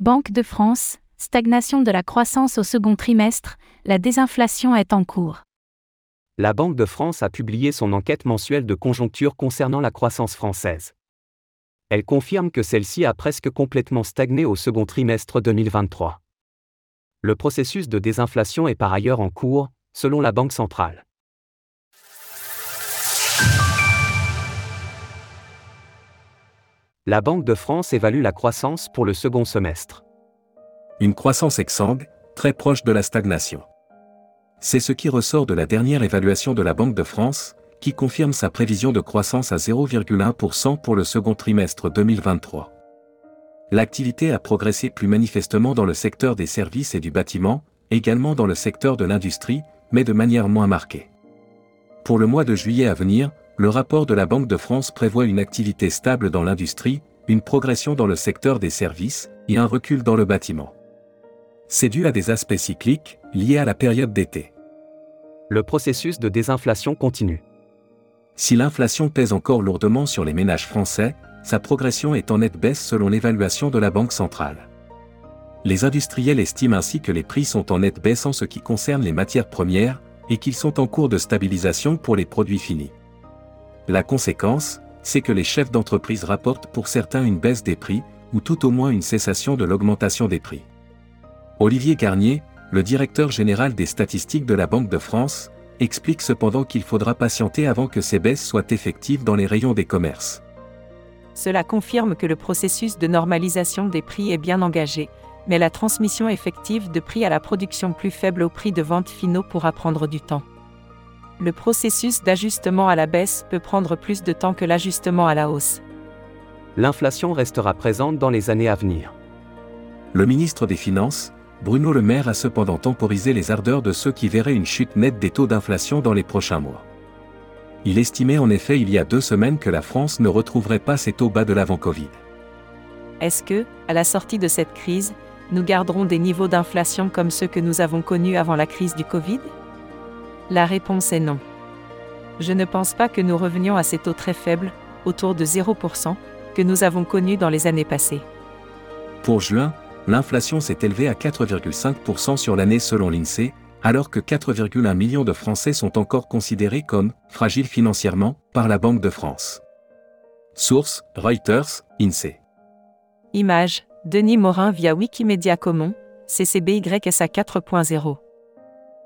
Banque de France, stagnation de la croissance au second trimestre, la désinflation est en cours. La Banque de France a publié son enquête mensuelle de conjoncture concernant la croissance française. Elle confirme que celle-ci a presque complètement stagné au second trimestre 2023. Le processus de désinflation est par ailleurs en cours, selon la Banque centrale. La Banque de France évalue la croissance pour le second semestre. Une croissance exsangue, très proche de la stagnation. C'est ce qui ressort de la dernière évaluation de la Banque de France, qui confirme sa prévision de croissance à 0,1% pour le second trimestre 2023. L'activité a progressé plus manifestement dans le secteur des services et du bâtiment, également dans le secteur de l'industrie, mais de manière moins marquée. Pour le mois de juillet à venir, le rapport de la Banque de France prévoit une activité stable dans l'industrie, une progression dans le secteur des services et un recul dans le bâtiment. C'est dû à des aspects cycliques liés à la période d'été. Le processus de désinflation continue. Si l'inflation pèse encore lourdement sur les ménages français, sa progression est en nette baisse selon l'évaluation de la Banque centrale. Les industriels estiment ainsi que les prix sont en nette baisse en ce qui concerne les matières premières, et qu'ils sont en cours de stabilisation pour les produits finis. La conséquence, c'est que les chefs d'entreprise rapportent pour certains une baisse des prix, ou tout au moins une cessation de l'augmentation des prix. Olivier Garnier, le directeur général des statistiques de la Banque de France, explique cependant qu'il faudra patienter avant que ces baisses soient effectives dans les rayons des commerces. Cela confirme que le processus de normalisation des prix est bien engagé, mais la transmission effective de prix à la production plus faible au prix de vente finaux pourra prendre du temps le processus d'ajustement à la baisse peut prendre plus de temps que l'ajustement à la hausse. L'inflation restera présente dans les années à venir. Le ministre des Finances, Bruno Le Maire a cependant temporisé les ardeurs de ceux qui verraient une chute nette des taux d'inflation dans les prochains mois. Il estimait en effet il y a deux semaines que la France ne retrouverait pas ses taux bas de l'avant-Covid. Est-ce que, à la sortie de cette crise, nous garderons des niveaux d'inflation comme ceux que nous avons connus avant la crise du Covid? La réponse est non. Je ne pense pas que nous revenions à ces taux très faibles, autour de 0%, que nous avons connus dans les années passées. Pour juin, l'inflation s'est élevée à 4,5% sur l'année selon l'INSEE, alors que 4,1 millions de Français sont encore considérés comme fragiles financièrement par la Banque de France. Source Reuters, INSEE. Image Denis Morin via Wikimedia Commons, CCBYSA 4.0.